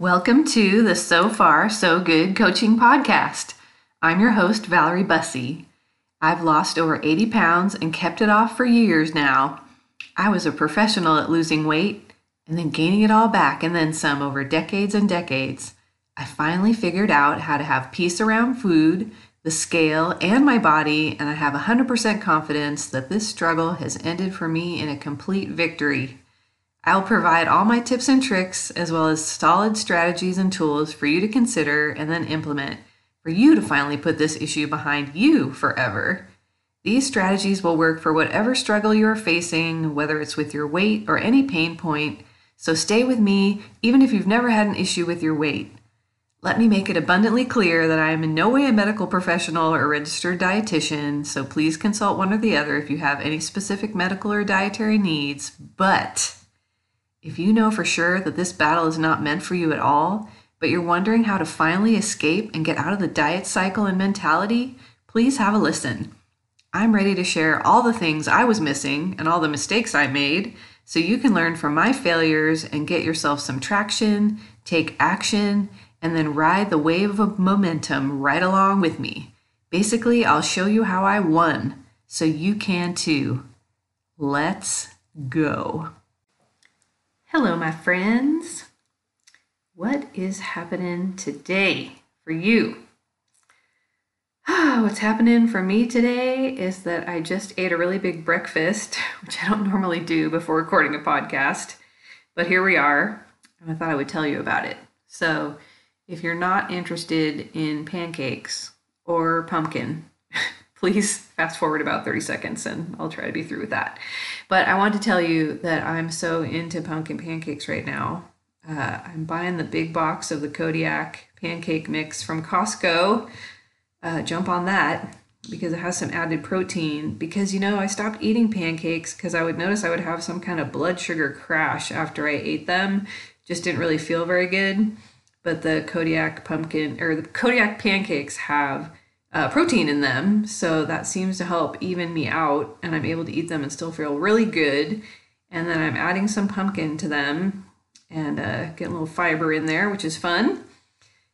Welcome to the So Far So Good Coaching Podcast. I'm your host, Valerie Bussey. I've lost over 80 pounds and kept it off for years now. I was a professional at losing weight and then gaining it all back and then some over decades and decades. I finally figured out how to have peace around food, the scale, and my body, and I have 100% confidence that this struggle has ended for me in a complete victory. I'll provide all my tips and tricks, as well as solid strategies and tools for you to consider and then implement for you to finally put this issue behind you forever. These strategies will work for whatever struggle you are facing, whether it's with your weight or any pain point. So stay with me, even if you've never had an issue with your weight. Let me make it abundantly clear that I am in no way a medical professional or registered dietitian, so please consult one or the other if you have any specific medical or dietary needs. But if you know for sure that this battle is not meant for you at all, but you're wondering how to finally escape and get out of the diet cycle and mentality, please have a listen. I'm ready to share all the things I was missing and all the mistakes I made so you can learn from my failures and get yourself some traction, take action, and then ride the wave of momentum right along with me. Basically, I'll show you how I won so you can too. Let's go. Hello, my friends. What is happening today for you? What's happening for me today is that I just ate a really big breakfast, which I don't normally do before recording a podcast, but here we are, and I thought I would tell you about it. So, if you're not interested in pancakes or pumpkin, please fast forward about 30 seconds and I'll try to be through with that. But I want to tell you that I'm so into pumpkin pancakes right now. Uh, I'm buying the big box of the Kodiak pancake mix from Costco. Uh, jump on that because it has some added protein. Because, you know, I stopped eating pancakes because I would notice I would have some kind of blood sugar crash after I ate them. Just didn't really feel very good. But the Kodiak pumpkin or the Kodiak pancakes have uh, protein in them. So that seems to help even me out, and I'm able to eat them and still feel really good. And then I'm adding some pumpkin to them and uh, getting a little fiber in there, which is fun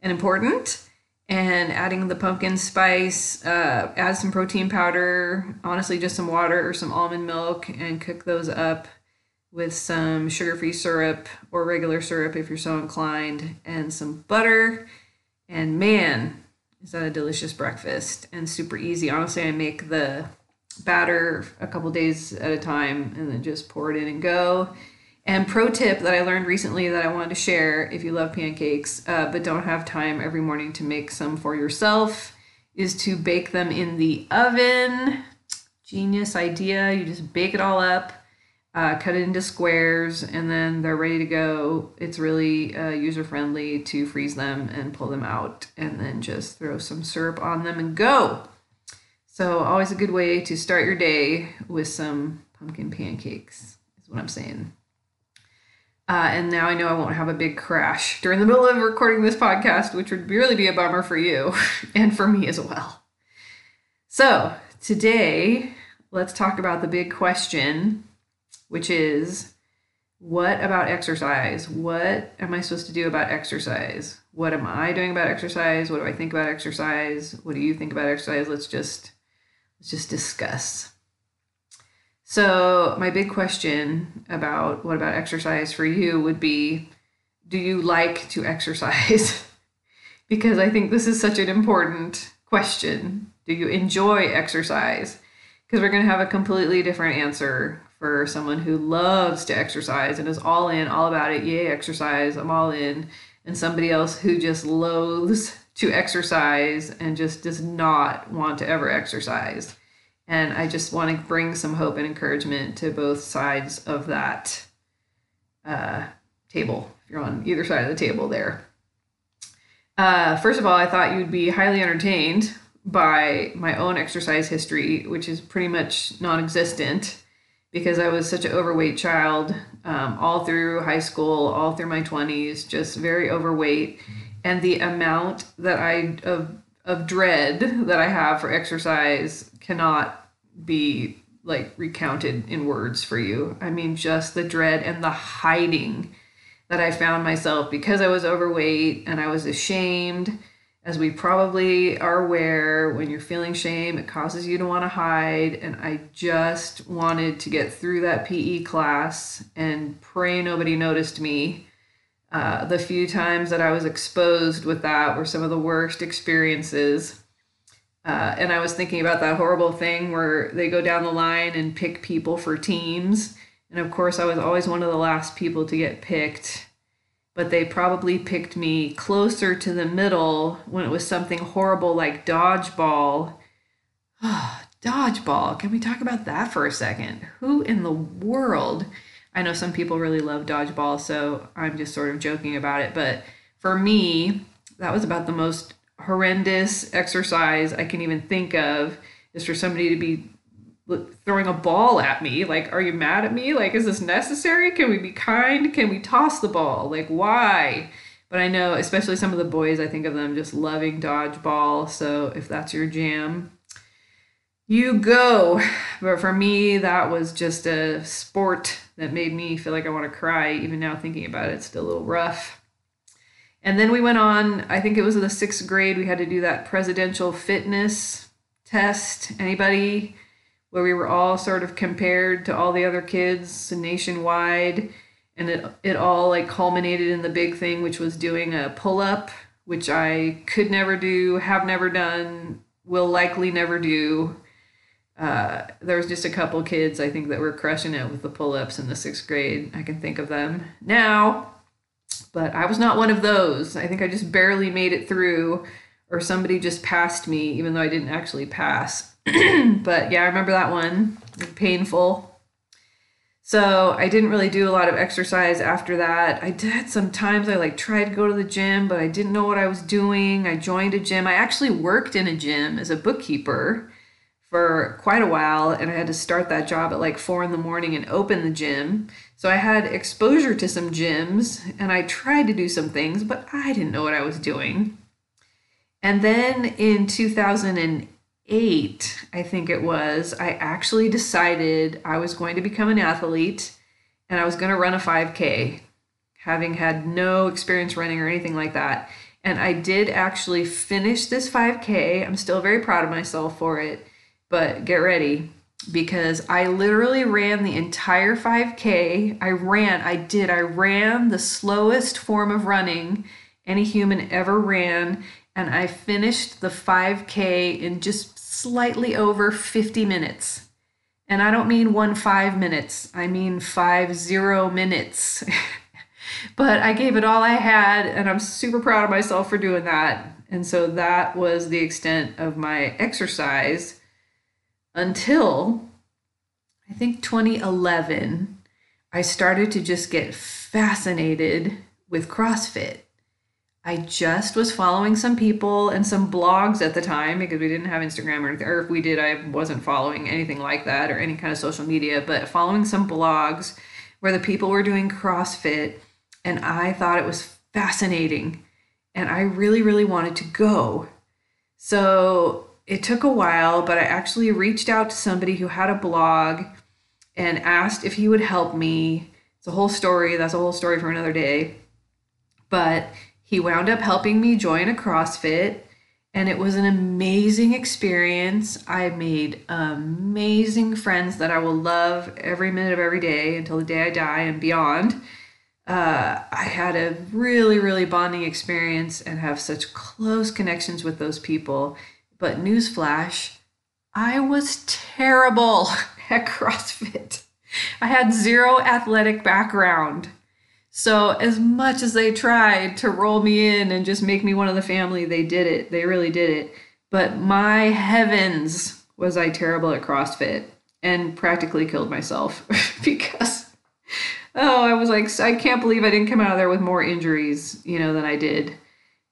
and important. And adding the pumpkin spice, uh, add some protein powder, honestly, just some water or some almond milk, and cook those up with some sugar free syrup or regular syrup if you're so inclined, and some butter. And man, is that a delicious breakfast and super easy. Honestly, I make the batter a couple days at a time and then just pour it in and go. And pro tip that I learned recently that I wanted to share if you love pancakes uh, but don't have time every morning to make some for yourself is to bake them in the oven. Genius idea. You just bake it all up uh, cut it into squares, and then they're ready to go. It's really uh, user friendly to freeze them and pull them out, and then just throw some syrup on them and go. So, always a good way to start your day with some pumpkin pancakes, is what I'm saying. Uh, and now I know I won't have a big crash during the middle of recording this podcast, which would really be a bummer for you and for me as well. So, today, let's talk about the big question which is what about exercise? What am I supposed to do about exercise? What am I doing about exercise? What do I think about exercise? What do you think about exercise? Let's just let's just discuss. So, my big question about what about exercise for you would be do you like to exercise? because I think this is such an important question. Do you enjoy exercise? Because we're going to have a completely different answer for someone who loves to exercise and is all in, all about it. Yay, exercise, I'm all in. And somebody else who just loathes to exercise and just does not want to ever exercise. And I just want to bring some hope and encouragement to both sides of that uh, table, if you're on either side of the table there. Uh, first of all, I thought you'd be highly entertained by my own exercise history, which is pretty much non existent because I was such an overweight child um, all through high school, all through my 20s, just very overweight. And the amount that I of of dread that I have for exercise cannot be like recounted in words for you. I mean, just the dread and the hiding that I found myself because I was overweight and I was ashamed. As we probably are aware, when you're feeling shame, it causes you to want to hide. And I just wanted to get through that PE class and pray nobody noticed me. Uh, the few times that I was exposed with that were some of the worst experiences. Uh, and I was thinking about that horrible thing where they go down the line and pick people for teams. And of course, I was always one of the last people to get picked. But they probably picked me closer to the middle when it was something horrible like dodgeball. dodgeball. Can we talk about that for a second? Who in the world? I know some people really love dodgeball, so I'm just sort of joking about it. But for me, that was about the most horrendous exercise I can even think of is for somebody to be throwing a ball at me. Like, are you mad at me? Like, is this necessary? Can we be kind? Can we toss the ball? Like, why? But I know, especially some of the boys, I think of them just loving dodgeball. So if that's your jam, you go. But for me, that was just a sport that made me feel like I want to cry. Even now, thinking about it, it's still a little rough. And then we went on, I think it was in the sixth grade, we had to do that presidential fitness test. Anybody? Where we were all sort of compared to all the other kids nationwide. And it, it all like culminated in the big thing, which was doing a pull up, which I could never do, have never done, will likely never do. Uh, there was just a couple kids I think that were crushing it with the pull ups in the sixth grade. I can think of them now but I was not one of those. I think I just barely made it through, or somebody just passed me, even though I didn't actually pass. but yeah, I remember that one. Painful. So I didn't really do a lot of exercise after that. I did sometimes I like tried to go to the gym, but I didn't know what I was doing. I joined a gym. I actually worked in a gym as a bookkeeper for quite a while and I had to start that job at like four in the morning and open the gym. So I had exposure to some gyms and I tried to do some things, but I didn't know what I was doing. And then in 2008, I think it was, I actually decided I was going to become an athlete and I was going to run a 5K, having had no experience running or anything like that. And I did actually finish this 5K. I'm still very proud of myself for it but get ready because I literally ran the entire 5K. I ran, I did, I ran the slowest form of running any human ever ran. And I finished the 5K in just slightly over 50 minutes. And I don't mean one five minutes, I mean five zero minutes. but I gave it all I had, and I'm super proud of myself for doing that. And so that was the extent of my exercise until I think 2011, I started to just get fascinated with CrossFit. I just was following some people and some blogs at the time because we didn't have Instagram or or if we did, I wasn't following anything like that or any kind of social media, but following some blogs where the people were doing CrossFit and I thought it was fascinating and I really, really wanted to go. So it took a while, but I actually reached out to somebody who had a blog and asked if he would help me. It's a whole story. That's a whole story for another day. But he wound up helping me join a CrossFit, and it was an amazing experience. I made amazing friends that I will love every minute of every day until the day I die and beyond. Uh, I had a really, really bonding experience and have such close connections with those people. But newsflash, I was terrible at CrossFit. I had zero athletic background. So, as much as they tried to roll me in and just make me one of the family, they did it. They really did it. But my heavens, was I terrible at CrossFit and practically killed myself because, oh, I was like, I can't believe I didn't come out of there with more injuries, you know, than I did.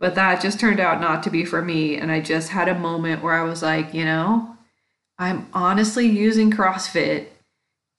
But that just turned out not to be for me. And I just had a moment where I was like, you know, I'm honestly using CrossFit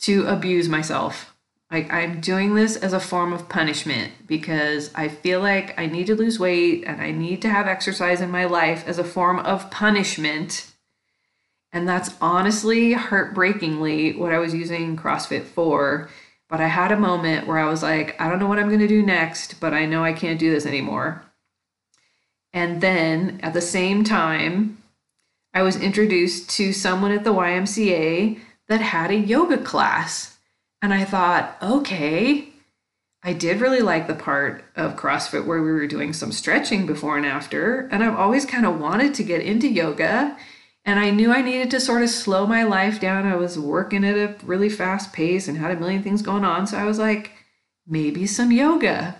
to abuse myself. Like, I'm doing this as a form of punishment because I feel like I need to lose weight and I need to have exercise in my life as a form of punishment. And that's honestly, heartbreakingly, what I was using CrossFit for but I had a moment where I was like, I don't know what I'm going to do next, but I know I can't do this anymore. And then at the same time, I was introduced to someone at the YMCA that had a yoga class. And I thought, okay, I did really like the part of CrossFit where we were doing some stretching before and after. And I've always kind of wanted to get into yoga. And I knew I needed to sort of slow my life down. I was working at a really fast pace and had a million things going on. So I was like, maybe some yoga.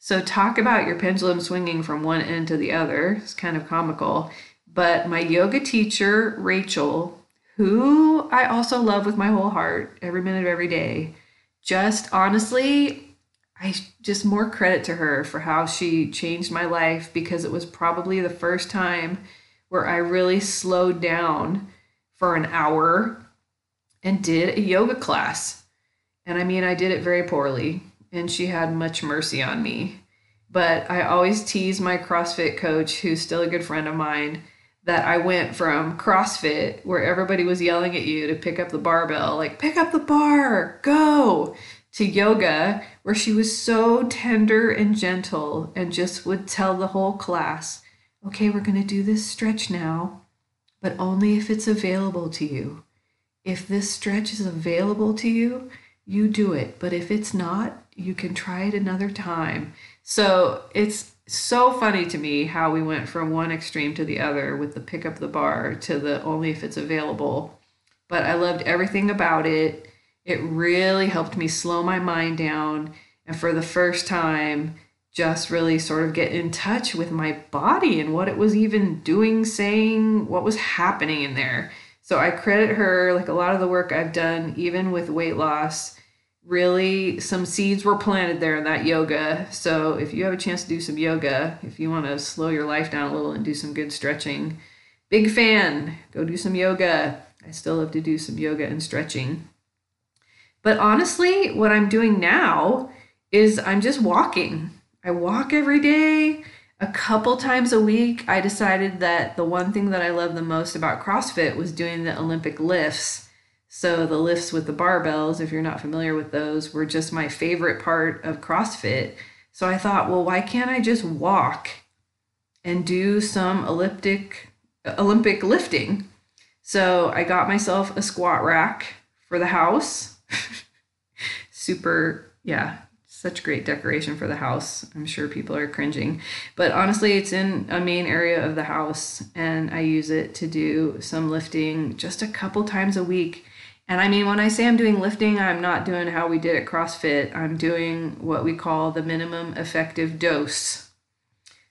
So, talk about your pendulum swinging from one end to the other. It's kind of comical. But my yoga teacher, Rachel, who I also love with my whole heart every minute of every day, just honestly, I just more credit to her for how she changed my life because it was probably the first time where I really slowed down for an hour and did a yoga class. And I mean, I did it very poorly, and she had much mercy on me. But I always tease my CrossFit coach, who's still a good friend of mine, that I went from CrossFit, where everybody was yelling at you to pick up the barbell, like, pick up the bar, go, to yoga, where she was so tender and gentle and just would tell the whole class, okay, we're going to do this stretch now, but only if it's available to you. If this stretch is available to you, you do it. But if it's not, you can try it another time. So it's so funny to me how we went from one extreme to the other with the pick up the bar to the only if it's available. But I loved everything about it. It really helped me slow my mind down. And for the first time, just really sort of get in touch with my body and what it was even doing, saying, what was happening in there. So I credit her, like a lot of the work I've done, even with weight loss, really some seeds were planted there in that yoga. So if you have a chance to do some yoga, if you want to slow your life down a little and do some good stretching, big fan, go do some yoga. I still love to do some yoga and stretching. But honestly, what I'm doing now is I'm just walking. I walk every day. A couple times a week, I decided that the one thing that I love the most about CrossFit was doing the Olympic lifts. So, the lifts with the barbells, if you're not familiar with those, were just my favorite part of CrossFit. So, I thought, well, why can't I just walk and do some elliptic Olympic lifting? So, I got myself a squat rack for the house. Super, yeah, such great decoration for the house. I'm sure people are cringing. But honestly, it's in a main area of the house, and I use it to do some lifting just a couple times a week. And I mean, when I say I'm doing lifting, I'm not doing how we did at CrossFit. I'm doing what we call the minimum effective dose.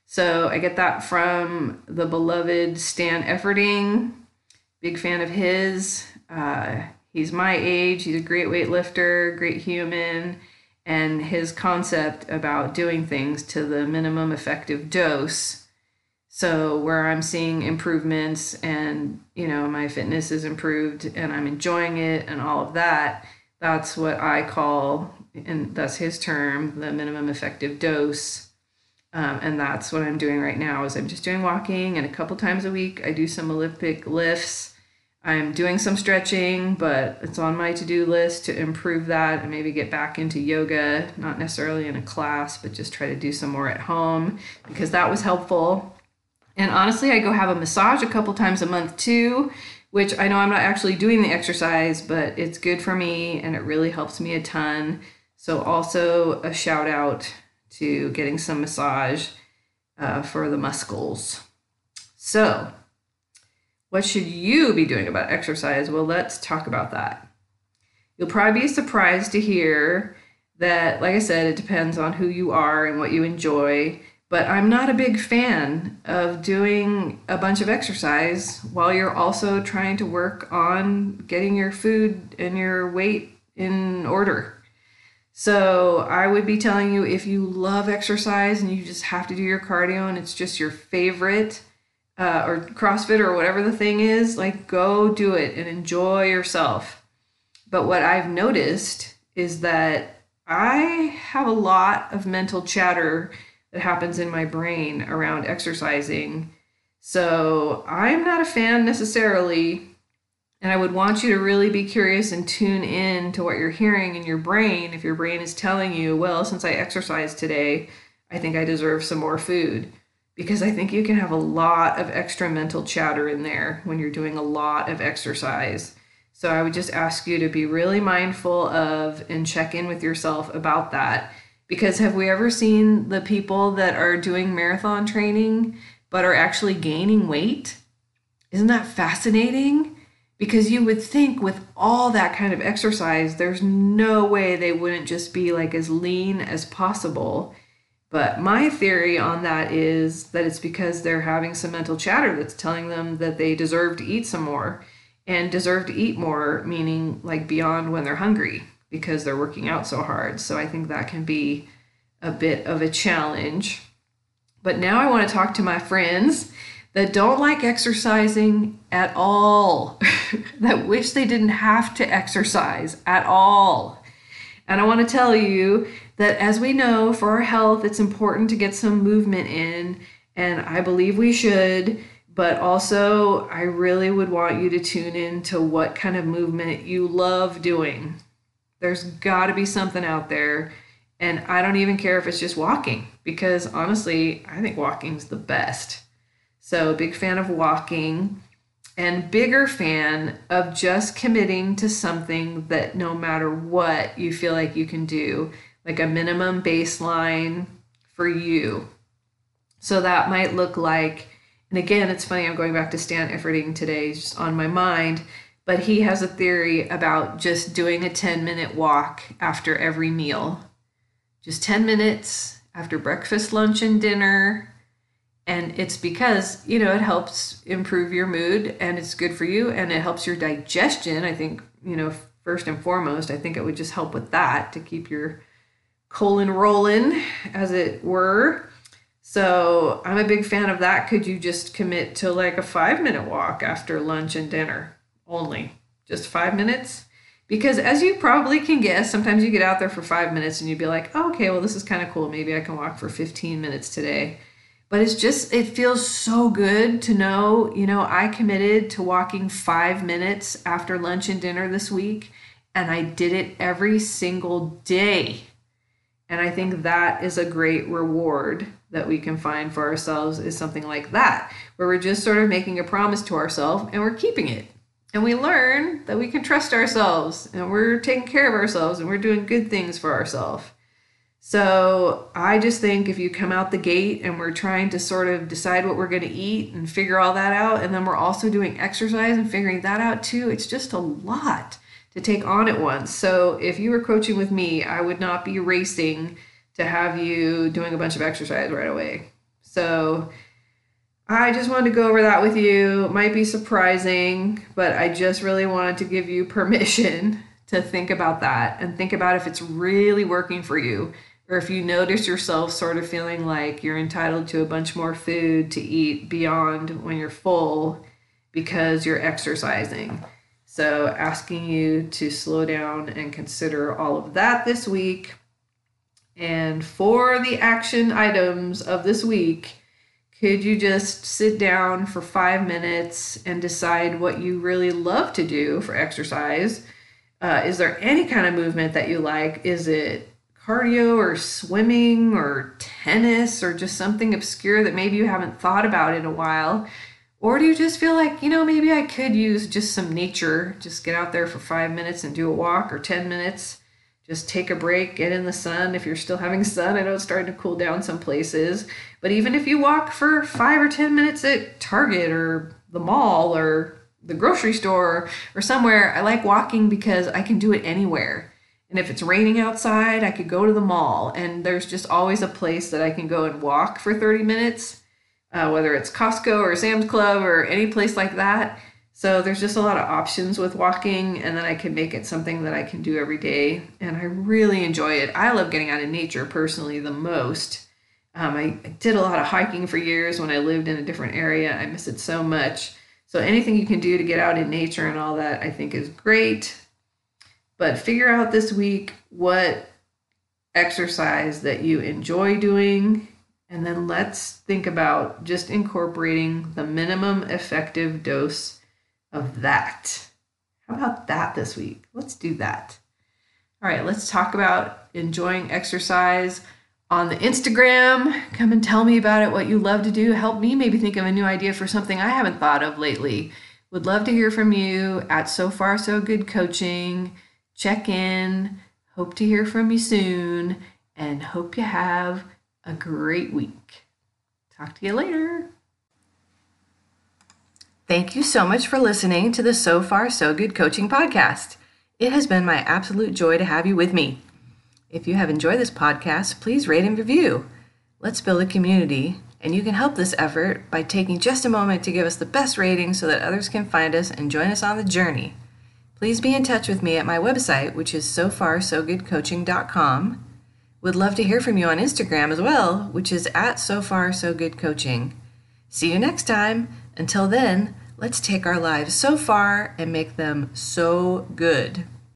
So I get that from the beloved Stan Efferding. Big fan of his. Uh, he's my age. He's a great weightlifter, great human and his concept about doing things to the minimum effective dose. So, where I'm seeing improvements and, you know, my fitness is improved and I'm enjoying it and all of that, that's what I call, and that's his term, the minimum effective dose. Um, and that's what I'm doing right now is I'm just doing walking and a couple times a week I do some Olympic lifts I'm doing some stretching, but it's on my to do list to improve that and maybe get back into yoga, not necessarily in a class, but just try to do some more at home because that was helpful. And honestly, I go have a massage a couple times a month too, which I know I'm not actually doing the exercise, but it's good for me and it really helps me a ton. So, also a shout out to getting some massage uh, for the muscles. So, what should you be doing about exercise? Well, let's talk about that. You'll probably be surprised to hear that, like I said, it depends on who you are and what you enjoy. But I'm not a big fan of doing a bunch of exercise while you're also trying to work on getting your food and your weight in order. So I would be telling you if you love exercise and you just have to do your cardio and it's just your favorite, uh, or CrossFit or whatever the thing is, like go do it and enjoy yourself. But what I've noticed is that I have a lot of mental chatter that happens in my brain around exercising. So I'm not a fan necessarily And I would want you to really be curious and tune in to what you're hearing in your brain. If your brain is telling you, well, since I exercised today, I think I deserve some more food. Because I think you can have a lot of extra mental chatter in there when you're doing a lot of exercise. So I would just ask you to be really mindful of and check in with yourself about that. Because have we ever seen the people that are doing marathon training but are actually gaining weight? Isn't that fascinating? Because you would think with all that kind of exercise, there's no way they wouldn't just be like as lean as possible. But my theory on that is that it's because they're having some mental chatter that's telling them that they deserve to eat some more and deserve to eat more, meaning like beyond when they're hungry because they're working out so hard. So I think that can be a bit of a challenge. But now I want to talk to my friends that don't like exercising at all, that wish they didn't have to exercise at all. And I want to tell you that as we know, for our health, it's important to get some movement in, and I believe we should. But also, I really would want you to tune in to what kind of movement you love doing. There's got to be something out there. And I don't even care if it's just walking, because honestly, I think walking's the best. So, big fan of walking and bigger fan of just committing to something that no matter what you feel like you can do, like a minimum baseline for you. So, that might look like, and again, it's funny, I'm going back to Stan Efferding today, just on my mind, but he has a theory about just doing a 10 minute walk after every meal. Just 10 minutes after breakfast, lunch, and dinner. And it's because you know it helps improve your mood and it's good for you and it helps your digestion. I think you know first and foremost i think it would just help with that to keep your colon rolling as it were. So i'm a big fan of that. Could you just commit to like a five minute walk after lunch and dinner only just five minutes? Because as you probably can guess sometimes you get out there for five minutes and you'd be like oh, okay well this is kind of cool. Maybe i can walk for 15 minutes today. But it's just it feels so good to know you know i committed to walking five minutes after lunch and dinner this week and i did it every single day. And i think that is a great reward that we can find for ourselves is something like that where we're just sort of making a promise to ourselves and we're keeping it and we learn that we can trust ourselves and we're taking care of ourselves and we're doing good things for ourselves so I just think if you come out the gate and we're trying to sort of decide what we're going to eat and figure all that out, and then we're also doing exercise and figuring that out too, it's just a lot to take on at once. So if you were coaching with me, I would not be racing to have you doing a bunch of exercise right away. So I just wanted to go over that with you. It might be surprising, but I just really wanted to give you permission to think about that and think about if it's really working for you or if you notice yourself sort of feeling like you're entitled to a bunch more food to eat beyond when you're full because you're exercising. So, asking you to slow down and consider all of that this week. And for the action items of this week, could you just sit down for five minutes and decide what you really love to do for exercise? Uh, is there any kind of movement that you like? Is it cardio or swimming or tennis or just something obscure that maybe you haven't thought about in a while? Or do you just feel like, you know, maybe I could use just some nature, just get out there for five minutes and do a walk or 10 minutes, just take a break, get in the sun if you're still having sun. I know it's starting to cool down some places, but even if you walk for five or 10 minutes at Target or the mall or the grocery store or somewhere, I like walking because I can do it anywhere. And if it's raining outside, I could go to the mall, and there's just always a place that I can go and walk for 30 minutes, uh, whether it's Costco or Sam's Club or any place like that. So there's just a lot of options with walking, and then I can make it something that I can do every day. And I really enjoy it. I love getting out in nature personally the most. Um, I, I did a lot of hiking for years when I lived in a different area. I miss it so much. So anything you can do to get out in nature and all that, I think is great. But figure out this week what exercise that you enjoy doing. And then let's think about just incorporating the minimum effective dose of that. How about that this week? Let's do that. All right, let's talk about enjoying exercise on the Instagram. Come and tell me about it, what you love to do. Help me maybe think of a new idea for something I haven't thought of lately. Would love to hear from you at So Far So Good Coaching. Check in. Hope to hear from you soon and hope you have a great week. Talk to you later. Thank you so much for listening to the So Far So Good Coaching Podcast. It has been my absolute joy to have you with me. If you have enjoyed this podcast, please rate and review. Let's build a community, and you can help this effort by taking just a moment to give us the best rating so that others can find us and join us on the journey. Please be in touch with me at my website, which is sofarsogoodcoaching.com. Would love to hear from you on Instagram as well, which is at sofarsogoodcoaching. See you next time. Until then, let's take our lives so far and make them so good.